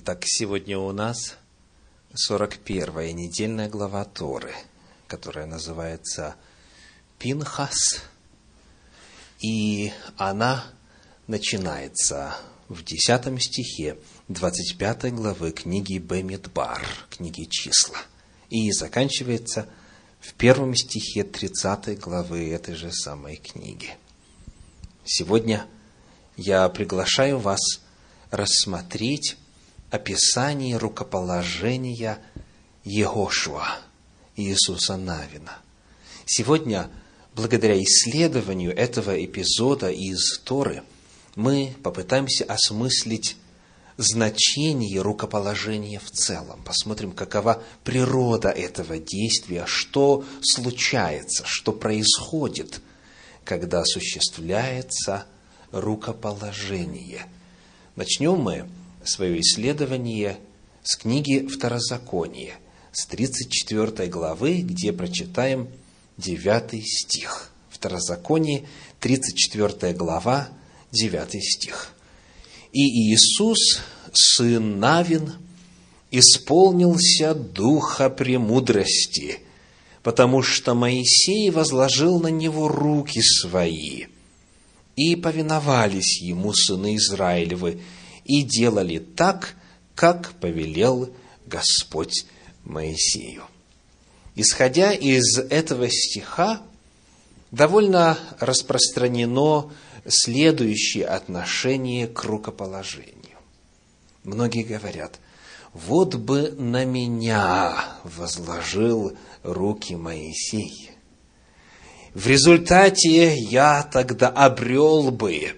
Итак, сегодня у нас 41 недельная глава Торы, которая называется Пинхас, и она начинается в 10 стихе 25 главы книги Бемидбар, книги Числа, и заканчивается в первом стихе 30 главы этой же самой книги. Сегодня я приглашаю вас рассмотреть описание рукоположения Егошуа, Иисуса Навина. Сегодня, благодаря исследованию этого эпизода из Торы, мы попытаемся осмыслить значение рукоположения в целом. Посмотрим, какова природа этого действия, что случается, что происходит, когда осуществляется рукоположение. Начнем мы свое исследование с книги Второзакония, с 34 главы, где прочитаем 9 стих. Второзаконие, 34 глава, 9 стих. «И Иисус, сын Навин, исполнился духа премудрости, потому что Моисей возложил на него руки свои, и повиновались ему сыны Израилевы, и делали так, как повелел Господь Моисею. Исходя из этого стиха, довольно распространено следующее отношение к рукоположению. Многие говорят, вот бы на меня возложил руки Моисей. В результате я тогда обрел бы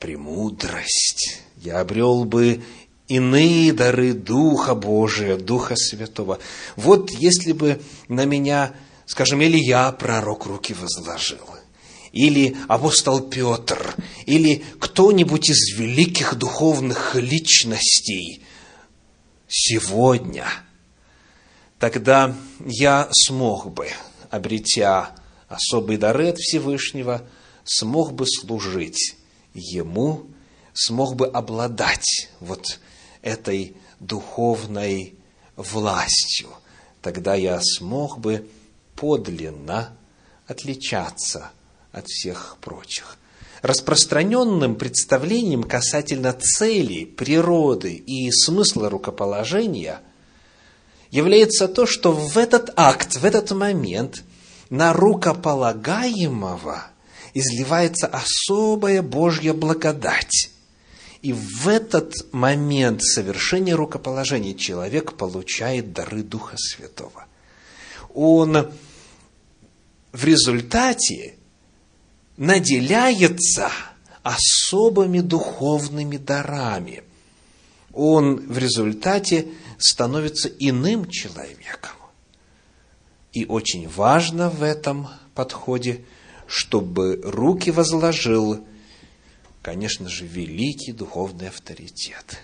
премудрость, я обрел бы иные дары Духа Божия, Духа Святого. Вот если бы на меня, скажем, или я, пророк, руки возложил, или апостол Петр, или кто-нибудь из великих духовных личностей сегодня, тогда я смог бы, обретя особые дары от Всевышнего, смог бы служить ему смог бы обладать вот этой духовной властью, тогда я смог бы подлинно отличаться от всех прочих. Распространенным представлением касательно цели, природы и смысла рукоположения является то, что в этот акт, в этот момент на рукополагаемого – изливается особая Божья благодать. И в этот момент совершения рукоположения человек получает дары Духа Святого. Он в результате наделяется особыми духовными дарами. Он в результате становится иным человеком. И очень важно в этом подходе – чтобы руки возложил, конечно же, великий духовный авторитет.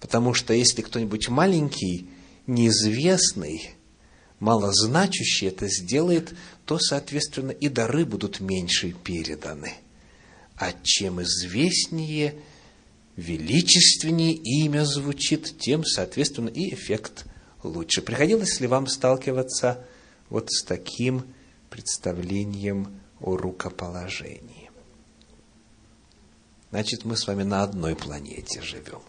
Потому что если кто-нибудь маленький, неизвестный, малозначащий это сделает, то, соответственно, и дары будут меньше переданы. А чем известнее, величественнее имя звучит, тем, соответственно, и эффект лучше. Приходилось ли вам сталкиваться вот с таким представлением о рукоположении. Значит, мы с вами на одной планете живем.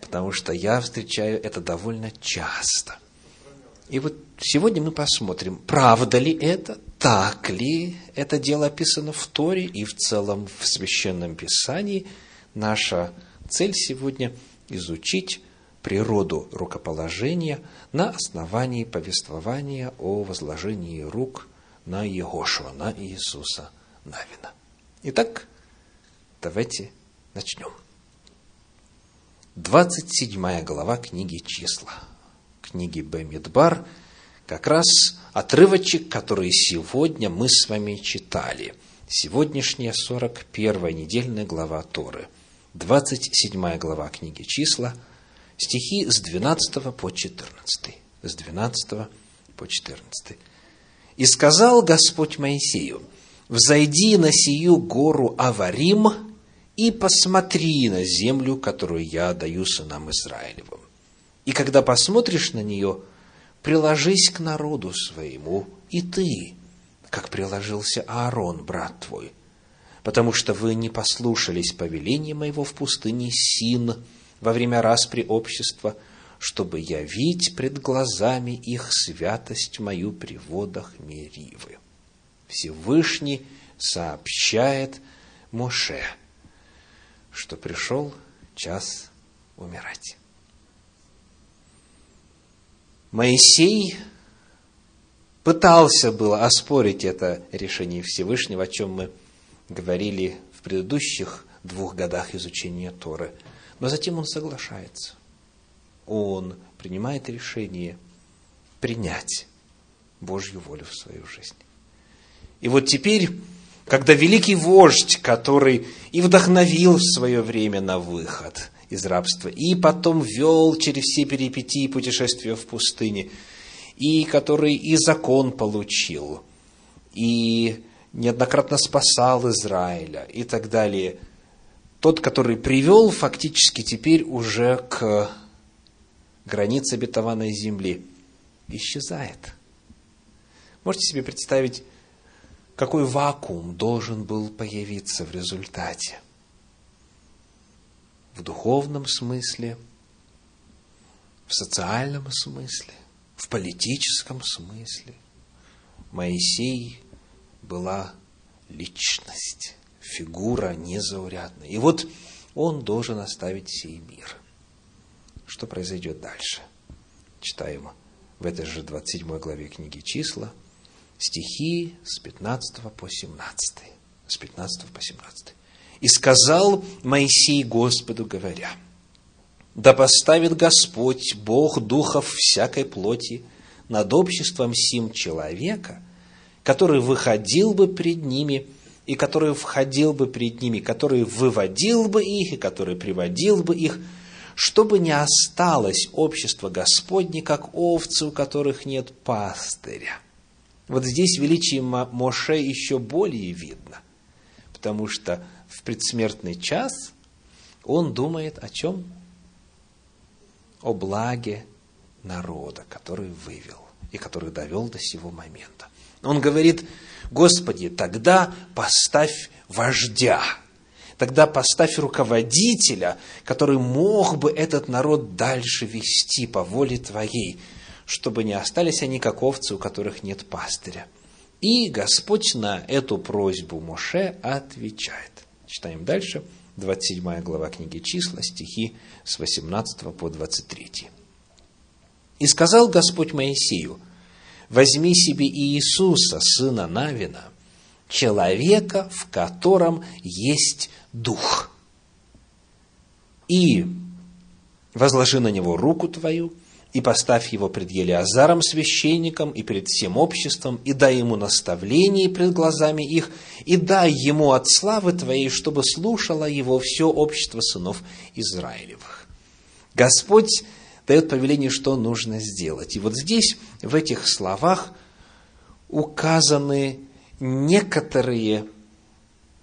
Потому что я встречаю это довольно часто. И вот сегодня мы посмотрим, правда ли это, так ли это дело описано в Торе и в целом в Священном Писании. Наша цель сегодня изучить природу рукоположения на основании повествования о возложении рук на Егошуа, на Иисуса Навина. Итак, давайте начнем. 27 глава книги «Числа», книги Бемидбар, как раз отрывочек, который сегодня мы с вами читали. Сегодняшняя 41 недельная глава Торы, 27 глава книги «Числа», стихи с 12 по 14. С 12 по 14. И сказал Господь Моисею, «Взойди на сию гору Аварим и посмотри на землю, которую я даю сынам Израилевым. И когда посмотришь на нее, приложись к народу своему, и ты, как приложился Аарон, брат твой, потому что вы не послушались повеления моего в пустыне Син во время распри общества, чтобы явить пред глазами их святость мою при водах Меривы. Всевышний сообщает Моше, что пришел час умирать. Моисей пытался было оспорить это решение Всевышнего, о чем мы говорили в предыдущих двух годах изучения Торы. Но затем он соглашается. Он принимает решение принять Божью волю в свою жизнь. И вот теперь, когда великий вождь, который и вдохновил в свое время на выход из рабства, и потом вел через все перипетии путешествия в пустыне, и который и закон получил, и неоднократно спасал Израиля и так далее. Тот, который привел фактически теперь уже к границе обетованной земли, исчезает. Можете себе представить, какой вакуум должен был появиться в результате? В духовном смысле, в социальном смысле, в политическом смысле. Моисей была личность, фигура незаурядная. И вот он должен оставить сей мир. Что произойдет дальше? Читаем в этой же 27 главе книги «Числа», стихи с 15 по 17. С 15 по 17. «И сказал Моисей Господу, говоря, да поставит Господь, Бог духов всякой плоти, над обществом сим человека, который выходил бы пред ними, и который входил бы пред ними, который выводил бы их, и который приводил бы их, чтобы не осталось общество Господне, как овцы, у которых нет пастыря. Вот здесь величие Моше еще более видно, потому что в предсмертный час он думает о чем? О благе народа, который вывел и который довел до сего момента. Он говорит, Господи, тогда поставь вождя, тогда поставь руководителя, который мог бы этот народ дальше вести по воле Твоей, чтобы не остались они как овцы, у которых нет пастыря. И Господь на эту просьбу Моше отвечает. Читаем дальше, 27 глава книги «Числа», стихи с 18 по 23. «И сказал Господь Моисею, возьми себе Иисуса, сына Навина, человека, в котором есть дух, и возложи на него руку твою, и поставь его пред Елиазаром священником и перед всем обществом, и дай ему наставление пред глазами их, и дай ему от славы твоей, чтобы слушало его все общество сынов Израилевых. Господь дает повеление, что нужно сделать. И вот здесь, в этих словах, указаны некоторые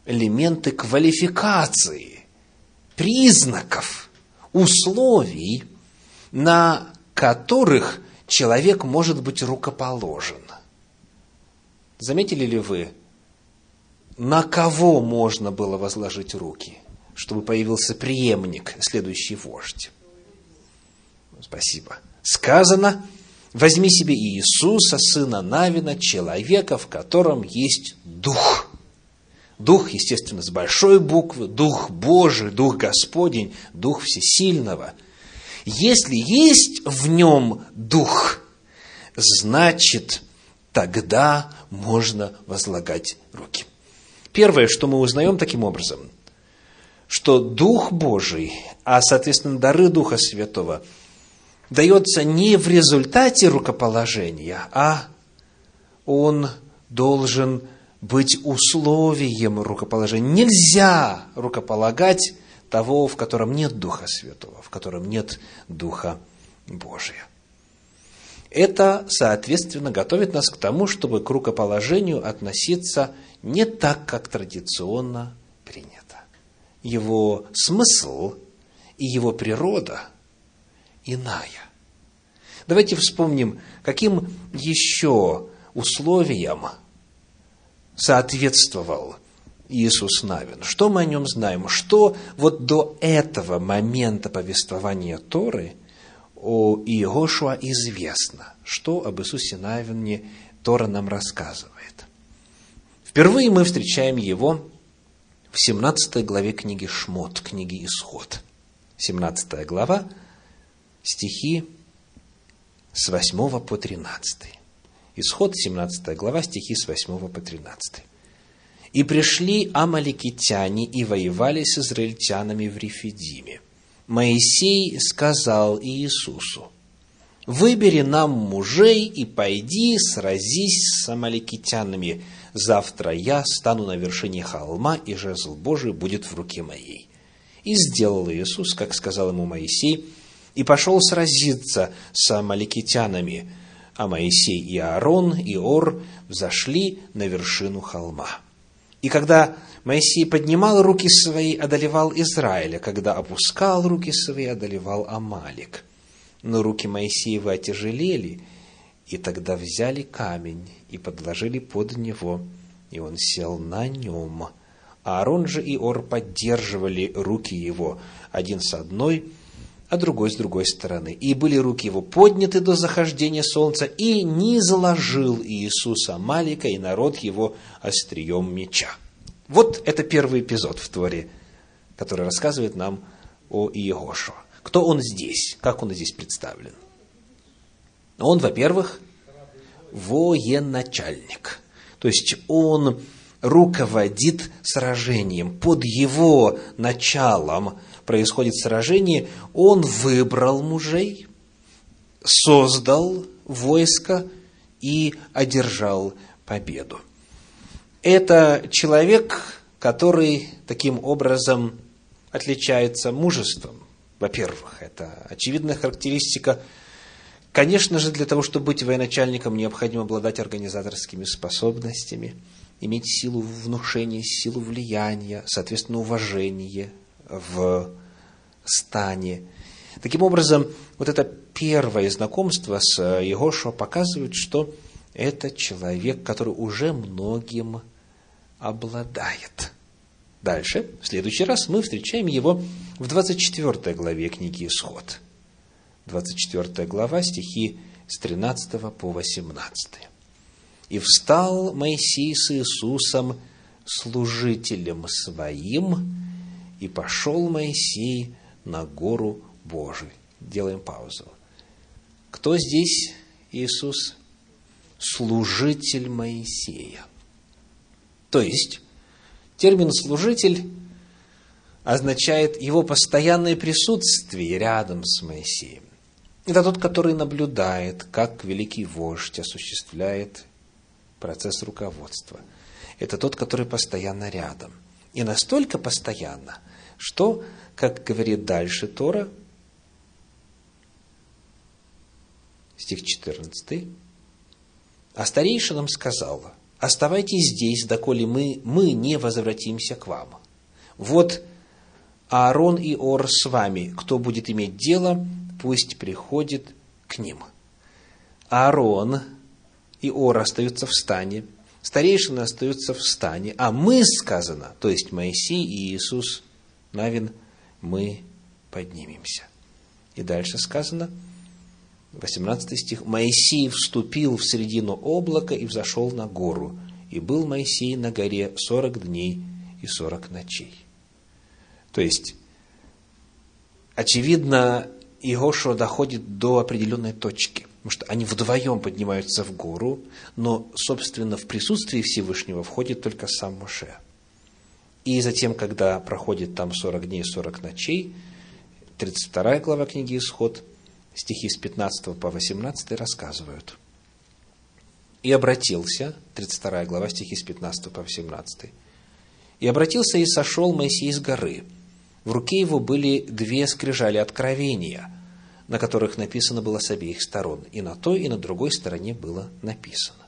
элементы квалификации, признаков, условий, на которых человек может быть рукоположен. Заметили ли вы, на кого можно было возложить руки, чтобы появился преемник, следующий вождь? Спасибо. Сказано, возьми себе Иисуса, сына Навина, человека, в котором есть Дух. Дух, естественно, с большой буквы, Дух Божий, Дух Господень, Дух Всесильного. Если есть в нем Дух, значит, тогда можно возлагать руки. Первое, что мы узнаем таким образом, что Дух Божий, а, соответственно, дары Духа Святого – дается не в результате рукоположения, а он должен быть условием рукоположения. Нельзя рукополагать того, в котором нет Духа Святого, в котором нет Духа Божия. Это, соответственно, готовит нас к тому, чтобы к рукоположению относиться не так, как традиционно принято. его смысл и его природа иная. Давайте вспомним, каким еще условиям соответствовал Иисус Навин. Что мы о нем знаем? Что вот до этого момента повествования Торы о Иешуа известно? Что об Иисусе Навине Тора нам рассказывает? Впервые мы встречаем его в 17 главе книги Шмот, книги Исход. 17 глава, стихи с 8 по 13. Исход, 17 глава, стихи с 8 по 13. «И пришли амаликитяне и воевали с израильтянами в Рефидиме. Моисей сказал Иисусу, «Выбери нам мужей и пойди, сразись с амаликитянами. Завтра я стану на вершине холма, и жезл Божий будет в руке моей». И сделал Иисус, как сказал ему Моисей, и пошел сразиться с амаликитянами. А Моисей и Аарон и Ор взошли на вершину холма. И когда Моисей поднимал руки свои, одолевал Израиля, когда опускал руки свои, одолевал Амалик. Но руки Моисеева отяжелели, и тогда взяли камень и подложили под него, и он сел на нем. А Аарон же и Ор поддерживали руки его, один с одной, а другой с другой стороны. И были руки его подняты до захождения солнца, и не заложил Иисуса Малика и народ его острием меча. Вот это первый эпизод в Торе, который рассказывает нам о Иегошуа. Кто он здесь? Как он здесь представлен? Он, во-первых, военачальник. То есть он руководит сражением. Под его началом происходит сражение, он выбрал мужей, создал войско и одержал победу. Это человек, который таким образом отличается мужеством. Во-первых, это очевидная характеристика. Конечно же, для того, чтобы быть военачальником, необходимо обладать организаторскими способностями, иметь силу внушения, силу влияния, соответственно, уважение в стане. Таким образом, вот это первое знакомство с Егошуа показывает, что это человек, который уже многим обладает. Дальше, в следующий раз мы встречаем его в 24 главе книги «Исход». 24 глава, стихи с 13 по 18. «И встал Моисей с Иисусом, служителем своим, и пошел Моисей на гору Божию. Делаем паузу. Кто здесь Иисус? Служитель Моисея. То есть, термин «служитель» означает его постоянное присутствие рядом с Моисеем. Это тот, который наблюдает, как великий вождь осуществляет процесс руководства. Это тот, который постоянно рядом – и настолько постоянно, что, как говорит дальше Тора, стих 14, а старейшинам сказала, оставайтесь здесь, доколе мы, мы не возвратимся к вам. Вот Аарон и Ор с вами, кто будет иметь дело, пусть приходит к ним. Аарон и Ор остаются в стане, старейшины остаются в стане, а мы, сказано, то есть Моисей и Иисус Навин, мы поднимемся. И дальше сказано, 18 стих, Моисей вступил в середину облака и взошел на гору, и был Моисей на горе сорок дней и сорок ночей. То есть, очевидно, Иошуа доходит до определенной точки – потому что они вдвоем поднимаются в гору, но, собственно, в присутствии Всевышнего входит только сам Моше. И затем, когда проходит там 40 дней и 40 ночей, 32 глава книги «Исход», стихи с 15 по 18 рассказывают. «И обратился», 32 глава, стихи с 15 по 18, «И обратился и сошел Моисей с горы. В руке его были две скрижали откровения – на которых написано было с обеих сторон. И на той, и на другой стороне было написано.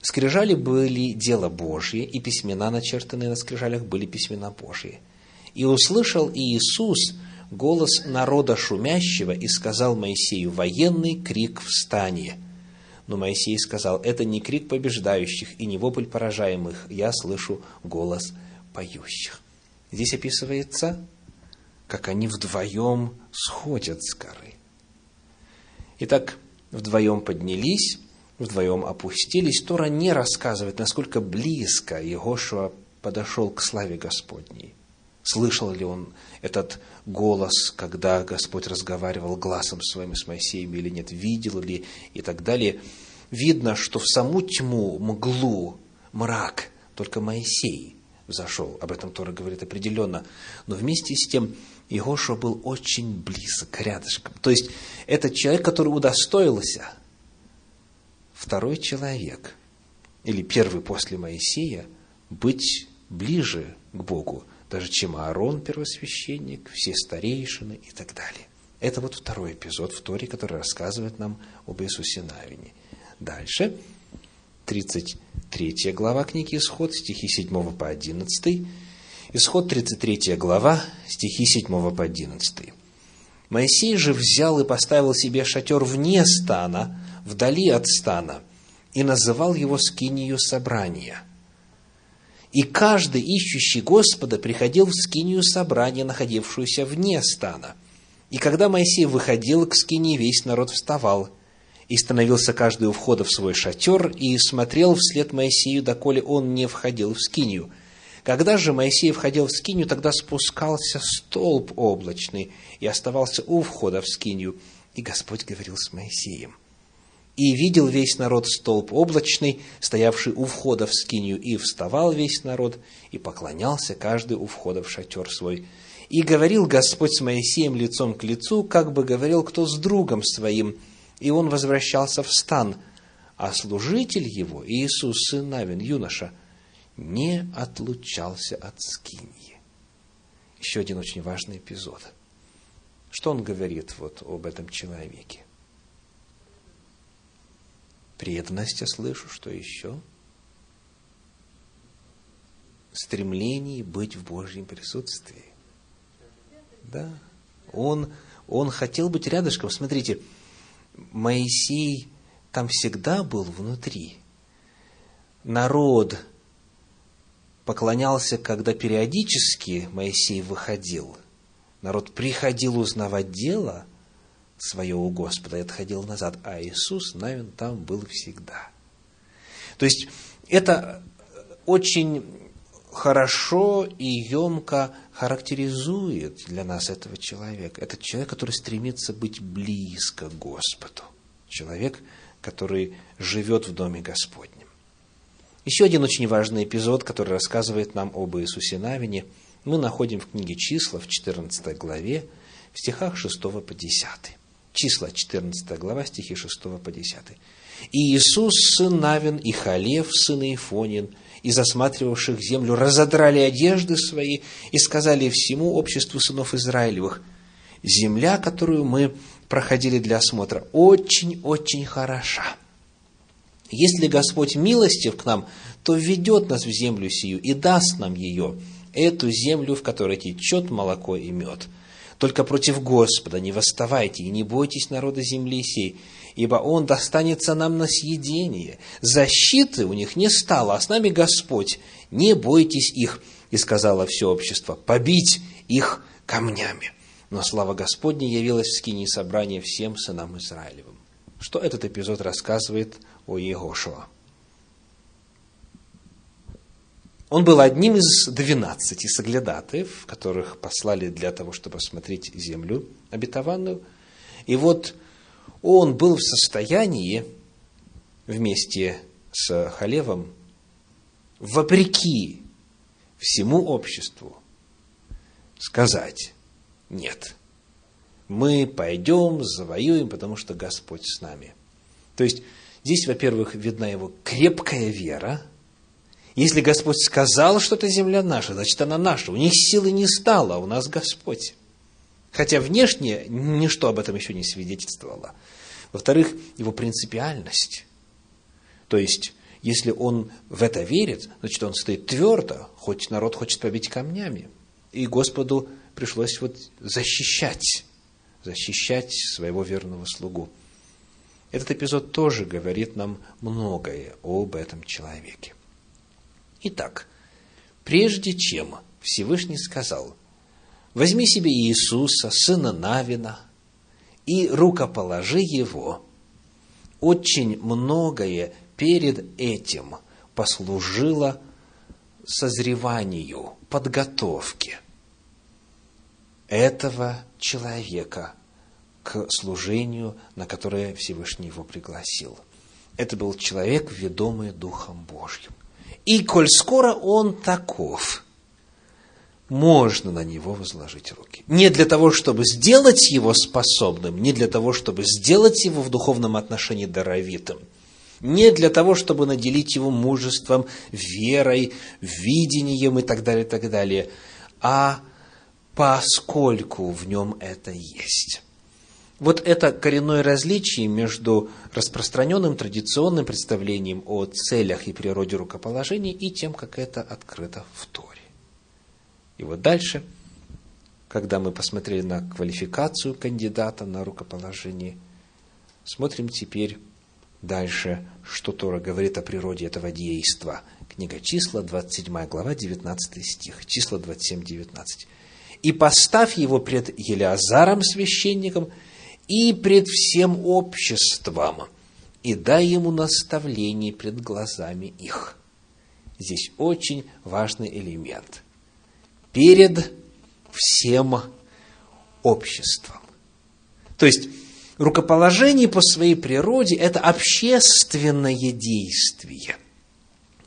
Скрижали были дело Божье, и письмена, начертанные на скрижалях, были письмена Божьи. И услышал Иисус голос народа шумящего и сказал Моисею, военный крик «Встание!» Но Моисей сказал, это не крик побеждающих и не вопль поражаемых, я слышу голос поющих. Здесь описывается, как они вдвоем сходят с горы. Итак, вдвоем поднялись, вдвоем опустились. Тора не рассказывает, насколько близко Егошуа подошел к славе Господней. Слышал ли он этот голос, когда Господь разговаривал глазом своим с Моисеем или нет, видел ли и так далее. Видно, что в саму тьму, мглу, мрак только Моисей взошел. Об этом Тора говорит определенно. Но вместе с тем Иошуа был очень близок, рядышком. То есть, это человек, который удостоился. Второй человек, или первый после Моисея, быть ближе к Богу – даже чем Аарон, первосвященник, все старейшины и так далее. Это вот второй эпизод в Торе, который рассказывает нам об Иисусе Навине. Дальше, 33 глава книги Исход, стихи 7 по 11. Исход 33 глава, стихи 7 по 11. Моисей же взял и поставил себе шатер вне стана, вдали от стана, и называл его скинию собрания – и каждый ищущий Господа приходил в скинию собрания, находившуюся вне стана. И когда Моисей выходил к скинии, весь народ вставал. И становился каждый у входа в свой шатер, и смотрел вслед Моисею, доколе он не входил в скинию. Когда же Моисей входил в скинию, тогда спускался столб облачный и оставался у входа в скинию. И Господь говорил с Моисеем – и видел весь народ столб облачный, стоявший у входа в скинию, и вставал весь народ, и поклонялся каждый у входа в шатер свой. И говорил Господь с Моисеем лицом к лицу, как бы говорил кто с другом своим, и он возвращался в стан. А служитель его, Иисус, сын Навин, юноша, не отлучался от скинии. Еще один очень важный эпизод. Что он говорит вот об этом человеке? Преданность я слышу, что еще? Стремление быть в Божьем присутствии. Да. Он, он хотел быть рядышком. Смотрите, Моисей там всегда был внутри. Народ поклонялся, когда периодически Моисей выходил. Народ приходил узнавать дело – свое у Господа и отходил назад, а Иисус, наверное, там был всегда. То есть, это очень хорошо и емко характеризует для нас этого человека. Это человек, который стремится быть близко Господу. Человек, который живет в Доме Господнем. Еще один очень важный эпизод, который рассказывает нам об Иисусе Навине, мы находим в книге «Числа» в 14 главе, в стихах 6 по 10 числа 14 глава, стихи 6 по 10. «И Иисус, сын Навин, и Халев, сын Ифонин, и засматривавших землю, разодрали одежды свои и сказали всему обществу сынов Израилевых, земля, которую мы проходили для осмотра, очень-очень хороша. Если Господь милостив к нам, то ведет нас в землю сию и даст нам ее, эту землю, в которой течет молоко и мед. Только против Господа не восставайте и не бойтесь народа земли сей, ибо он достанется нам на съедение. Защиты у них не стало, а с нами Господь. Не бойтесь их, и сказала все общество, побить их камнями. Но слава Господня явилась в скине собрания всем сынам Израилевым. Что этот эпизод рассказывает о Егошуа? Он был одним из двенадцати соглядатаев, которых послали для того, чтобы осмотреть землю обетованную. И вот он был в состоянии вместе с Халевом, вопреки всему обществу, сказать «нет». Мы пойдем, завоюем, потому что Господь с нами. То есть, здесь, во-первых, видна его крепкая вера – если Господь сказал, что эта земля наша, значит, она наша. У них силы не стало, а у нас Господь. Хотя внешне ничто об этом еще не свидетельствовало. Во-вторых, его принципиальность. То есть, если он в это верит, значит, он стоит твердо, хоть народ хочет побить камнями. И Господу пришлось вот защищать, защищать своего верного слугу. Этот эпизод тоже говорит нам многое об этом человеке. Итак, прежде чем Всевышний сказал, возьми себе Иисуса, сына Навина, и рукоположи его, очень многое перед этим послужило созреванию, подготовке этого человека к служению, на которое Всевышний его пригласил. Это был человек, ведомый Духом Божьим. И коль скоро он таков, можно на него возложить руки. Не для того, чтобы сделать его способным, не для того, чтобы сделать его в духовном отношении даровитым, не для того, чтобы наделить его мужеством, верой, видением и так далее, так далее, а поскольку в нем это есть. Вот это коренное различие между распространенным традиционным представлением о целях и природе рукоположения и тем, как это открыто в Торе. И вот дальше, когда мы посмотрели на квалификацию кандидата на рукоположение, смотрим теперь дальше, что Тора говорит о природе этого действа. Книга числа, 27 глава, 19 стих, числа 27-19. «И поставь его пред Елеазаром священником – и пред всем обществом, и дай ему наставление пред глазами их. Здесь очень важный элемент. Перед всем обществом. То есть, рукоположение по своей природе – это общественное действие.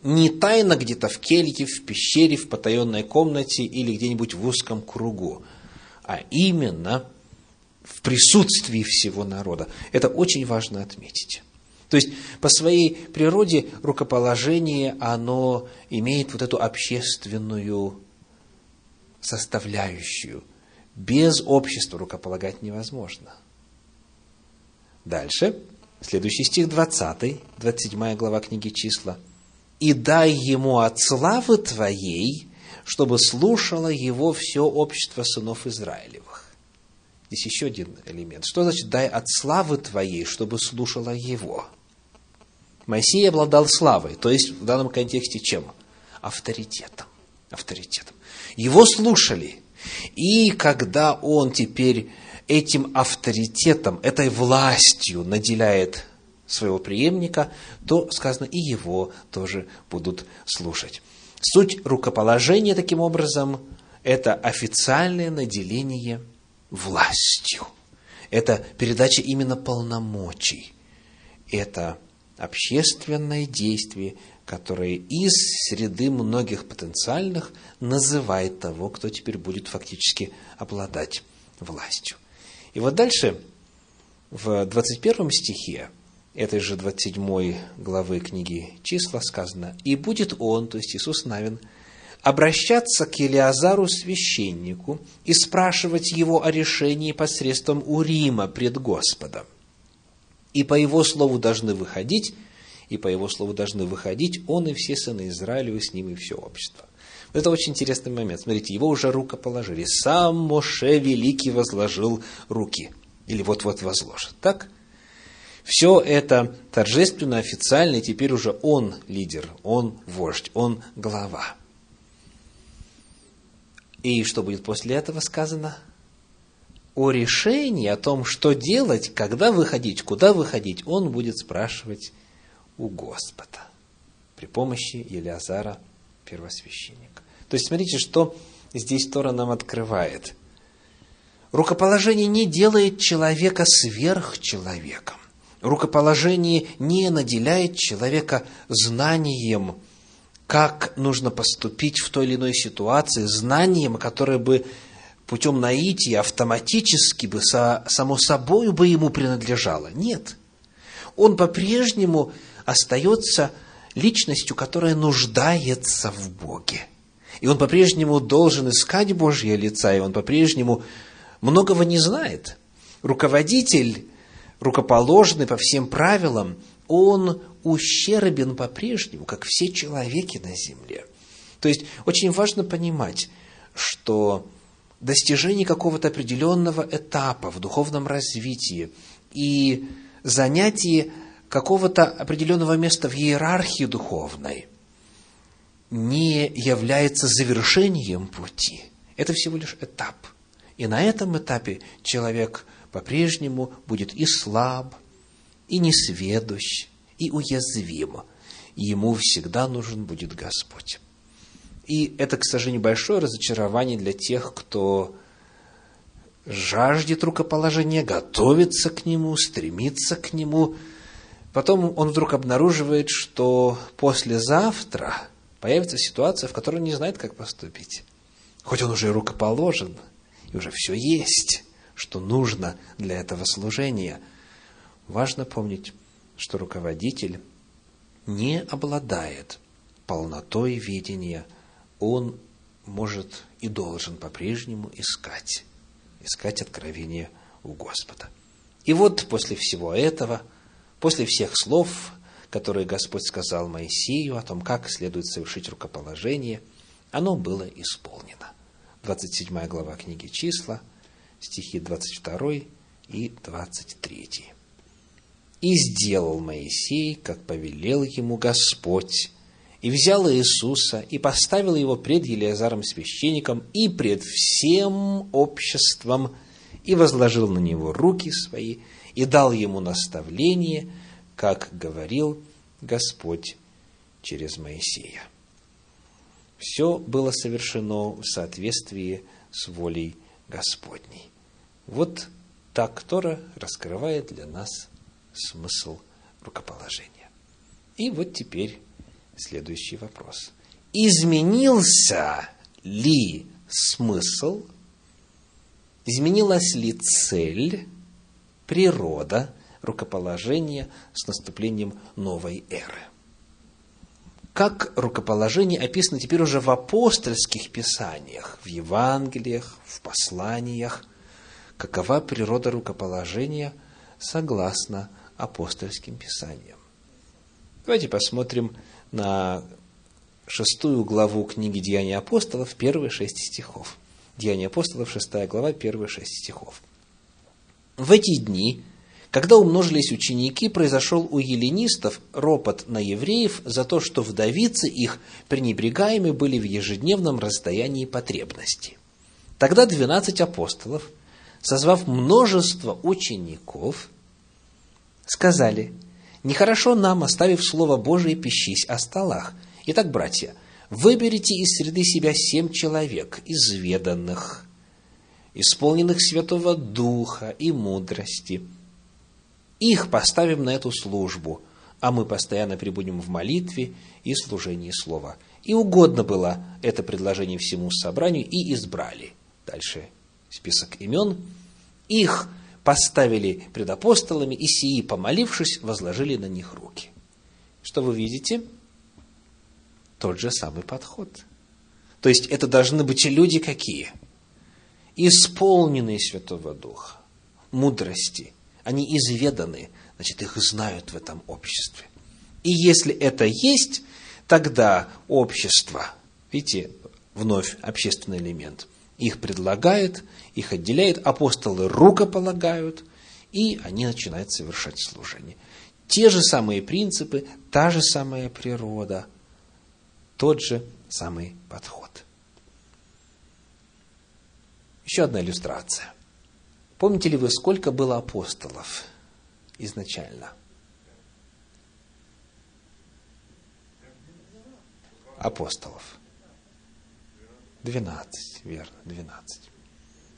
Не тайно где-то в келье, в пещере, в потаенной комнате или где-нибудь в узком кругу, а именно – в присутствии всего народа. Это очень важно отметить. То есть, по своей природе рукоположение, оно имеет вот эту общественную составляющую. Без общества рукополагать невозможно. Дальше, следующий стих 20, 27 глава книги числа. «И дай ему от славы твоей, чтобы слушало его все общество сынов Израилевых». Здесь еще один элемент. Что значит «дай от славы твоей, чтобы слушала его»? Моисей обладал славой, то есть в данном контексте чем? Авторитетом. Авторитетом. Его слушали. И когда он теперь этим авторитетом, этой властью наделяет своего преемника, то сказано, и его тоже будут слушать. Суть рукоположения, таким образом, это официальное наделение властью. Это передача именно полномочий. Это общественное действие, которое из среды многих потенциальных называет того, кто теперь будет фактически обладать властью. И вот дальше, в 21 стихе этой же 27 главы книги числа сказано, «И будет он, то есть Иисус Навин, обращаться к Елиазару священнику и спрашивать его о решении посредством Урима пред Господом. И по его слову должны выходить, и по его слову должны выходить он и все сыны Израилева с ним и все общество. Это очень интересный момент. Смотрите, его уже рука положили. Сам Моше Великий возложил руки. Или вот-вот возложит. Так? Все это торжественно, официально, и теперь уже он лидер, он вождь, он глава. И что будет после этого сказано? О решении, о том, что делать, когда выходить, куда выходить, он будет спрашивать у Господа при помощи Елиазара, первосвященника. То есть, смотрите, что здесь Тора нам открывает. Рукоположение не делает человека сверхчеловеком. Рукоположение не наделяет человека знанием как нужно поступить в той или иной ситуации, знанием, которое бы путем наития автоматически бы, само собой бы ему принадлежало. Нет. Он по-прежнему остается личностью, которая нуждается в Боге. И он по-прежнему должен искать Божье лица, и он по-прежнему многого не знает. Руководитель, рукоположенный по всем правилам, он ущербен по-прежнему, как все человеки на земле. То есть очень важно понимать, что достижение какого-то определенного этапа в духовном развитии и занятие какого-то определенного места в иерархии духовной не является завершением пути. Это всего лишь этап. И на этом этапе человек по-прежнему будет и слаб, и несведущ, и уязвим. Ему всегда нужен будет Господь. И это, к сожалению, большое разочарование для тех, кто жаждет рукоположения, готовится к нему, стремится к нему. Потом он вдруг обнаруживает, что послезавтра появится ситуация, в которой он не знает, как поступить. Хоть он уже рукоположен, и уже все есть, что нужно для этого служения. Важно помнить, что руководитель не обладает полнотой видения – он может и должен по-прежнему искать, искать откровение у Господа. И вот после всего этого, после всех слов, которые Господь сказал Моисею о том, как следует совершить рукоположение, оно было исполнено. 27 глава книги «Числа», стихи 22 и 23. «И сделал Моисей, как повелел ему Господь, и взял Иисуса и поставил его пред Елиазаром священником и пред всем обществом, и возложил на него руки свои, и дал ему наставление, как говорил Господь через Моисея. Все было совершено в соответствии с волей Господней. Вот так Тора раскрывает для нас смысл рукоположения. И вот теперь следующий вопрос. Изменился ли смысл, изменилась ли цель, природа рукоположения с наступлением новой эры? Как рукоположение описано теперь уже в апостольских писаниях, в Евангелиях, в посланиях, какова природа рукоположения согласно апостольским писаниям. Давайте посмотрим на шестую главу книги Деяния апостолов, первые шесть стихов. Деяния апостолов, шестая глава, первые шесть стихов. В эти дни, когда умножились ученики, произошел у еленистов ропот на евреев за то, что вдовицы их пренебрегаемы были в ежедневном расстоянии потребности. Тогда двенадцать апостолов, созвав множество учеников, сказали – Нехорошо нам, оставив Слово Божие, пищись о столах. Итак, братья, выберите из среды себя семь человек, изведанных, исполненных Святого Духа и мудрости. Их поставим на эту службу, а мы постоянно прибудем в молитве и служении Слова. И угодно было это предложение всему собранию, и избрали. Дальше список имен. Их поставили пред апостолами, и сии, помолившись, возложили на них руки. Что вы видите? Тот же самый подход. То есть, это должны быть люди какие? Исполненные Святого Духа, мудрости. Они изведаны, значит, их знают в этом обществе. И если это есть, тогда общество, видите, вновь общественный элемент – их предлагает, их отделяет, апостолы рукополагают, и они начинают совершать служение. Те же самые принципы, та же самая природа, тот же самый подход. Еще одна иллюстрация. Помните ли вы, сколько было апостолов изначально? Апостолов. Двенадцать, верно, двенадцать.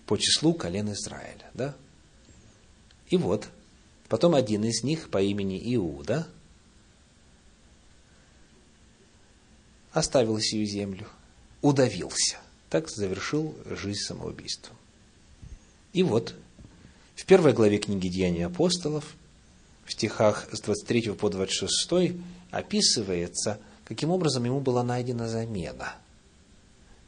По числу колен Израиля, да? И вот, потом один из них по имени Иуда оставил сию землю, удавился, так завершил жизнь самоубийством. И вот, в первой главе книги Деяний апостолов, в стихах с 23 по 26 описывается, каким образом ему была найдена замена –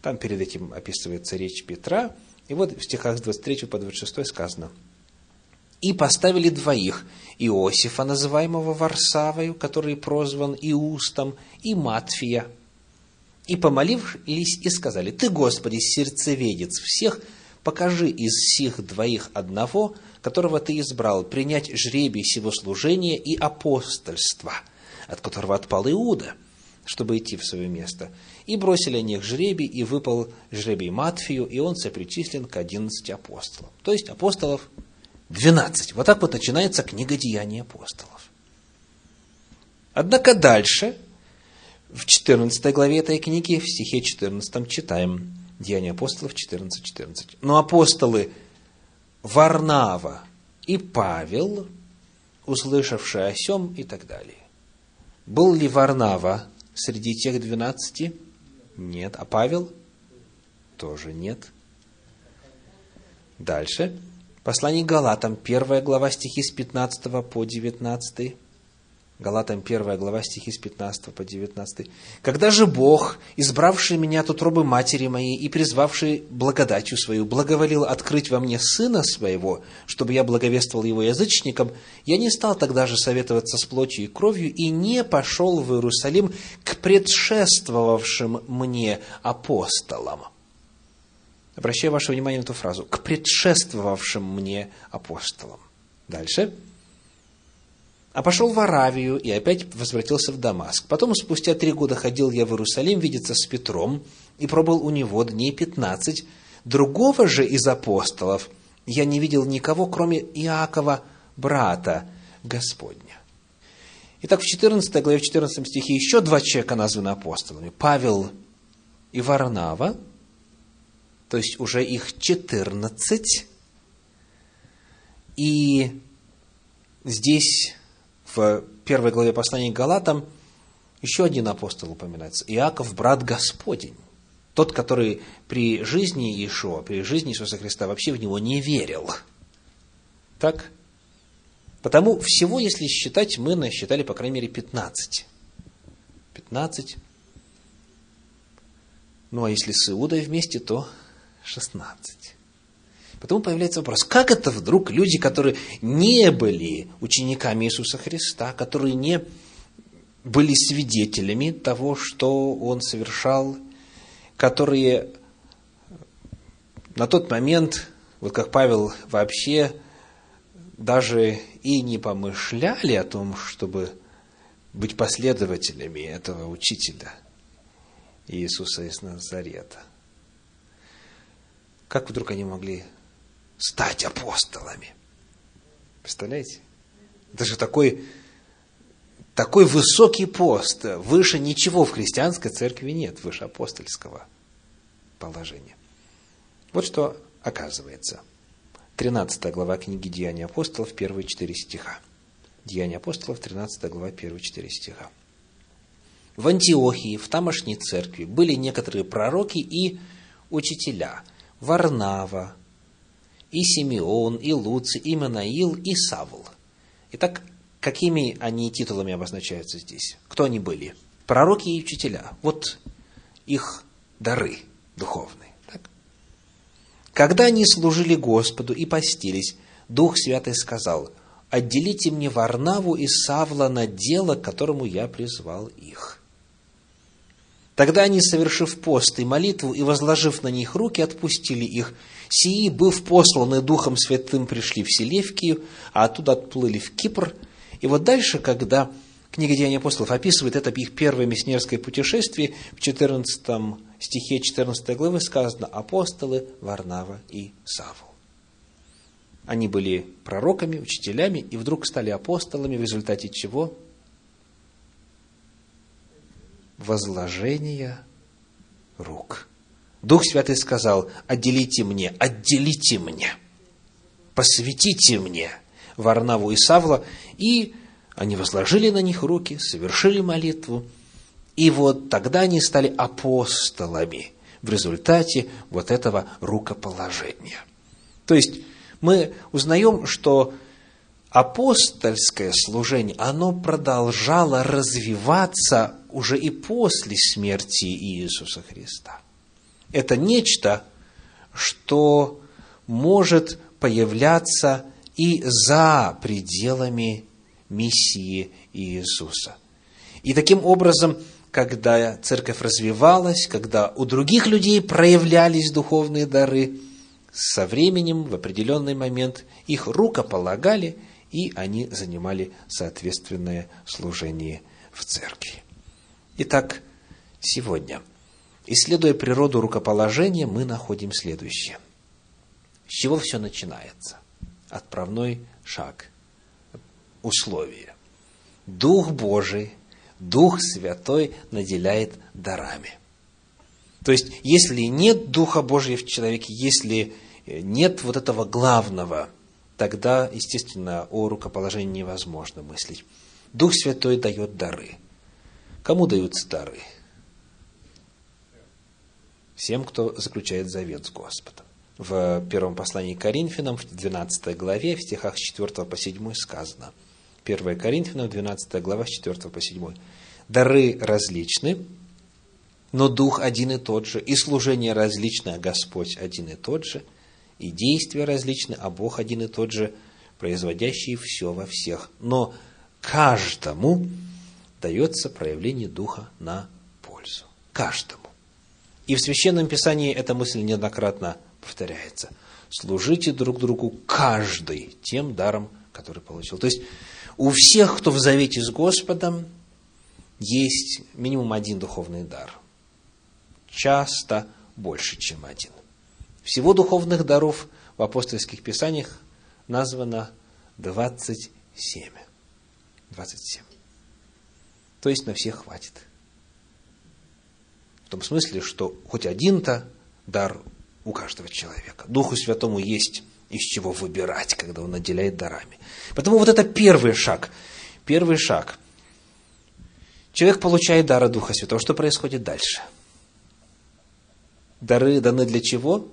там перед этим описывается речь Петра. И вот в стихах с 23 по 26 сказано. и поставили двоих – Иосифа, называемого Варсавою, который прозван Иустом, и Матфия. И помолившись и сказали, «Ты, Господи, сердцеведец всех, покажи из сих двоих одного, которого Ты избрал, принять жребий сего служения и апостольства, от которого отпал Иуда, чтобы идти в свое место. И бросили они них жребий, и выпал жребий Матфию, и он сопричислен к одиннадцати апостолам. То есть апостолов 12. Вот так вот начинается книга Деяний апостолов. Однако дальше, в 14 главе этой книги, в стихе 14 читаем Деяния апостолов 14.14. 14. Но апостолы Варнава и Павел, услышавшие о сем и так далее. Был ли Варнава среди тех двенадцати? Нет. А Павел? Тоже нет. Дальше. Послание Галатам, первая глава стихи с 15 по 19. Галатам, первая глава стихи с 15 по 19. «Когда же Бог, избравший меня от утробы матери моей и призвавший благодатью свою, благоволил открыть во мне Сына Своего, чтобы я благовествовал Его язычникам, я не стал тогда же советоваться с плотью и кровью и не пошел в Иерусалим к предшествовавшим мне апостолам». Обращаю ваше внимание на эту фразу. К предшествовавшим мне апостолам. Дальше. А пошел в Аравию и опять возвратился в Дамаск. Потом, спустя три года, ходил я в Иерусалим видеться с Петром и пробыл у него дней пятнадцать. Другого же из апостолов я не видел никого, кроме Иакова, брата Господня. Итак, в 14 главе, в 14 стихе еще два человека названы апостолами. Павел и Варнава – то есть уже их 14. И здесь, в первой главе послания к Галатам, еще один апостол упоминается. Иаков, брат Господень. Тот, который при жизни Иешуа, при жизни Иисуса Христа вообще в него не верил. Так? Потому всего, если считать, мы насчитали, по крайней мере, 15. 15. Ну, а если с Иудой вместе, то 16. Потом появляется вопрос, как это вдруг люди, которые не были учениками Иисуса Христа, которые не были свидетелями того, что Он совершал, которые на тот момент, вот как Павел вообще даже и не помышляли о том, чтобы быть последователями этого учителя Иисуса из Назарета – как вдруг они могли стать апостолами? Представляете? Это же такой, такой высокий пост. Выше ничего в христианской церкви нет, выше апостольского положения. Вот что оказывается. 13 глава книги Деяния апостолов, первые четыре стиха. Деяния апостолов, 13 глава, первые четыре стиха. В Антиохии, в тамошней церкви, были некоторые пророки и учителя – Варнава, и Симеон, и Луций, и Манаил, и Савл. Итак, какими они титулами обозначаются здесь? Кто они были? Пророки и учителя. Вот их дары духовные. Так? Когда они служили Господу и постились, Дух Святый сказал, «Отделите мне Варнаву и Савла на дело, к которому я призвал их». Тогда они, совершив пост и молитву и возложив на них руки, отпустили их. Сии, быв посланы Духом Святым, пришли в Селевкию, а оттуда отплыли в Кипр. И вот дальше, когда книга Деяний апостолов описывает это их первое миссионерское путешествие, в 14 стихе 14 главы сказано «апостолы Варнава и Савл». Они были пророками, учителями, и вдруг стали апостолами, в результате чего – возложения рук. Дух Святый сказал, отделите мне, отделите мне, посвятите мне Варнаву и Савла, и они возложили на них руки, совершили молитву, и вот тогда они стали апостолами в результате вот этого рукоположения. То есть мы узнаем, что апостольское служение, оно продолжало развиваться уже и после смерти Иисуса Христа. Это нечто, что может появляться и за пределами миссии Иисуса. И таким образом, когда церковь развивалась, когда у других людей проявлялись духовные дары, со временем, в определенный момент, их рукополагали, и они занимали соответственное служение в церкви. Итак, сегодня, исследуя природу рукоположения, мы находим следующее. С чего все начинается? Отправной шаг, условие. Дух Божий, Дух Святой наделяет дарами. То есть, если нет Духа Божьего в человеке, если нет вот этого главного, тогда, естественно, о рукоположении невозможно мыслить. Дух Святой дает дары. Кому даются дары? Всем, кто заключает завет с Господом. В первом послании к Коринфянам, в 12 главе, в стихах с 4 по 7 сказано. 1 Коринфянам, 12 глава, с 4 по 7. Дары различны, но Дух один и тот же, и служение различное, а Господь один и тот же, и действия различны, а Бог один и тот же, производящий все во всех. Но каждому дается проявление Духа на пользу. Каждому. И в Священном Писании эта мысль неоднократно повторяется. Служите друг другу каждый тем даром, который получил. То есть у всех, кто в завете с Господом, есть минимум один духовный дар. Часто больше, чем один. Всего духовных даров в апостольских писаниях названо 27. 27. То есть на всех хватит. В том смысле, что хоть один-то дар у каждого человека. Духу Святому есть из чего выбирать, когда Он наделяет дарами. Поэтому вот это первый шаг. Первый шаг. Человек получает дара Духа Святого. Что происходит дальше? Дары даны для чего?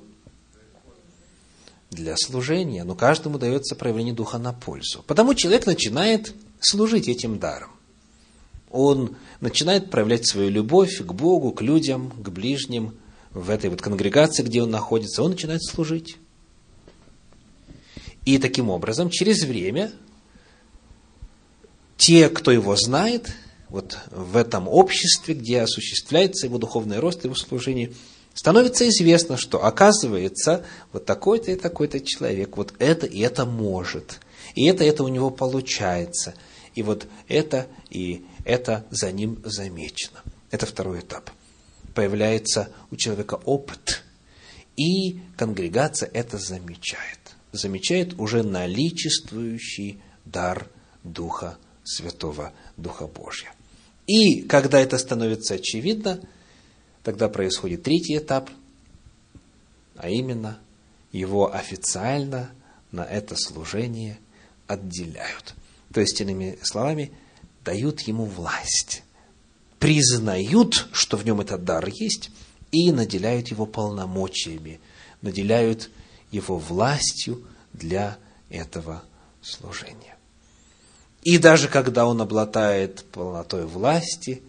Для служения. Но каждому дается проявление Духа на пользу. Потому человек начинает служить этим даром. Он начинает проявлять свою любовь к Богу, к людям, к ближним, в этой вот конгрегации, где он находится, он начинает служить. И таким образом, через время, те, кто его знает, вот в этом обществе, где осуществляется его духовный рост, его служение, становится известно, что оказывается вот такой-то и такой-то человек, вот это и это может, и это это у него получается, и вот это и это за ним замечено. Это второй этап. Появляется у человека опыт, и конгрегация это замечает. Замечает уже наличествующий дар Духа Святого, Духа Божьего. И когда это становится очевидно, тогда происходит третий этап, а именно его официально на это служение отделяют. То есть, иными словами, дают ему власть, признают, что в нем этот дар есть, и наделяют его полномочиями, наделяют его властью для этого служения. И даже когда он обладает полнотой власти,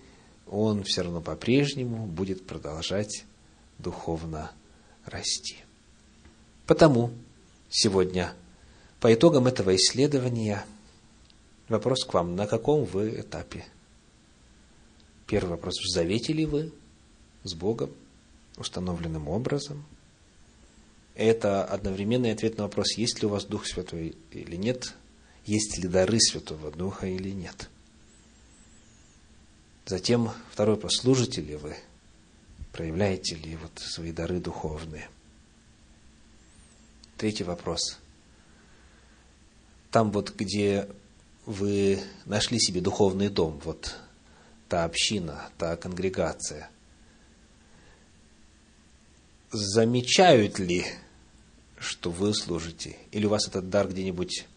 он все равно по-прежнему будет продолжать духовно расти. Потому сегодня по итогам этого исследования вопрос к вам, на каком вы этапе? Первый вопрос, в завете ли вы с Богом установленным образом? Это одновременный ответ на вопрос, есть ли у вас Дух Святой или нет – есть ли дары Святого Духа или нет. Затем второй вопрос, служите ли вы, проявляете ли вот свои дары духовные. Третий вопрос. Там вот, где вы нашли себе духовный дом, вот та община, та конгрегация, замечают ли, что вы служите, или у вас этот дар где-нибудь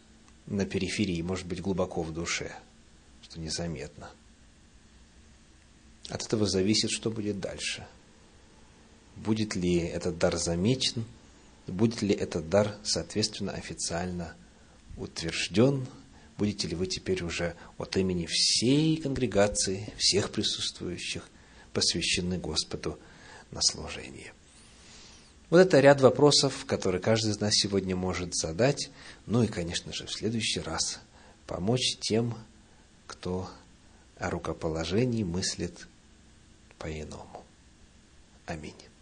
на периферии, может быть, глубоко в душе, что незаметно. От этого зависит, что будет дальше. Будет ли этот дар замечен, будет ли этот дар, соответственно, официально утвержден, будете ли вы теперь уже от имени всей конгрегации, всех присутствующих, посвящены Господу на служение. Вот это ряд вопросов, которые каждый из нас сегодня может задать. Ну и, конечно же, в следующий раз помочь тем, кто о рукоположении мыслит по-иному. Аминь.